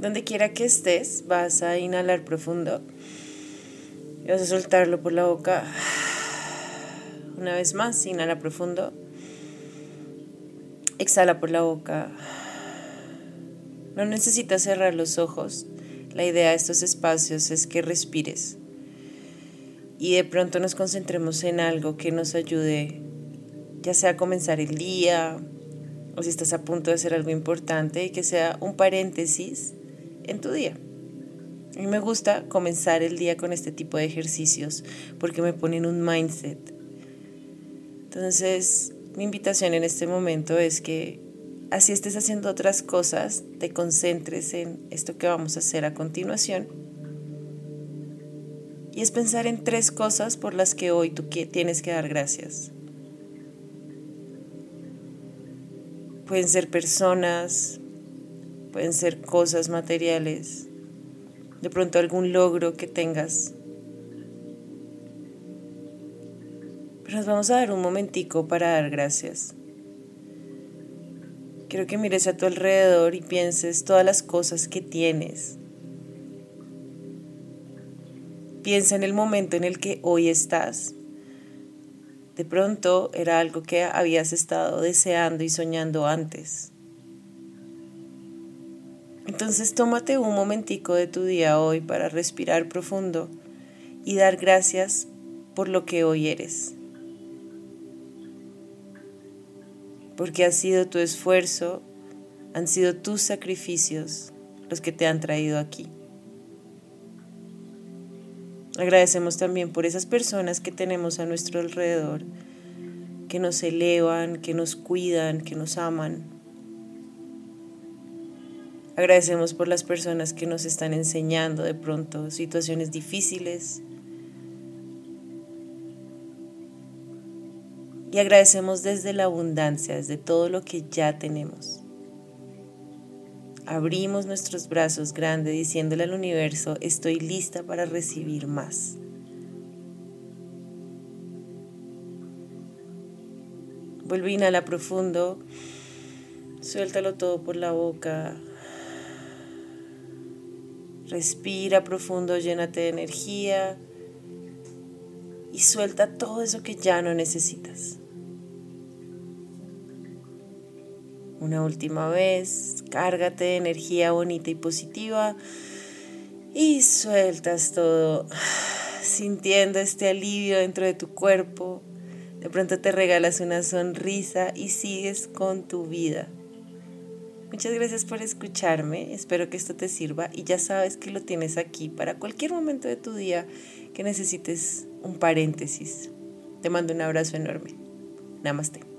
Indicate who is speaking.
Speaker 1: Donde quiera que estés, vas a inhalar profundo y vas a soltarlo por la boca. Una vez más, inhala profundo. Exhala por la boca. No necesitas cerrar los ojos. La idea de estos espacios es que respires y de pronto nos concentremos en algo que nos ayude, ya sea a comenzar el día o si estás a punto de hacer algo importante y que sea un paréntesis en tu día. A mí me gusta comenzar el día con este tipo de ejercicios porque me ponen un mindset. Entonces, mi invitación en este momento es que así estés haciendo otras cosas, te concentres en esto que vamos a hacer a continuación. Y es pensar en tres cosas por las que hoy tú tienes que dar gracias. Pueden ser personas, pueden ser cosas materiales, de pronto algún logro que tengas. Pero nos vamos a dar un momentico para dar gracias. Quiero que mires a tu alrededor y pienses todas las cosas que tienes. Piensa en el momento en el que hoy estás. De pronto era algo que habías estado deseando y soñando antes. Entonces tómate un momentico de tu día hoy para respirar profundo y dar gracias por lo que hoy eres. Porque ha sido tu esfuerzo, han sido tus sacrificios los que te han traído aquí. Agradecemos también por esas personas que tenemos a nuestro alrededor, que nos elevan, que nos cuidan, que nos aman. Agradecemos por las personas que nos están enseñando de pronto situaciones difíciles. Y agradecemos desde la abundancia, desde todo lo que ya tenemos. Abrimos nuestros brazos grandes diciéndole al universo, estoy lista para recibir más. Vuelve inhala profundo, suéltalo todo por la boca, Respira profundo, llénate de energía y suelta todo eso que ya no necesitas. Una última vez, cárgate de energía bonita y positiva y sueltas todo, sintiendo este alivio dentro de tu cuerpo. De pronto te regalas una sonrisa y sigues con tu vida. Muchas gracias por escucharme, espero que esto te sirva y ya sabes que lo tienes aquí para cualquier momento de tu día que necesites un paréntesis. Te mando un abrazo enorme. Namaste.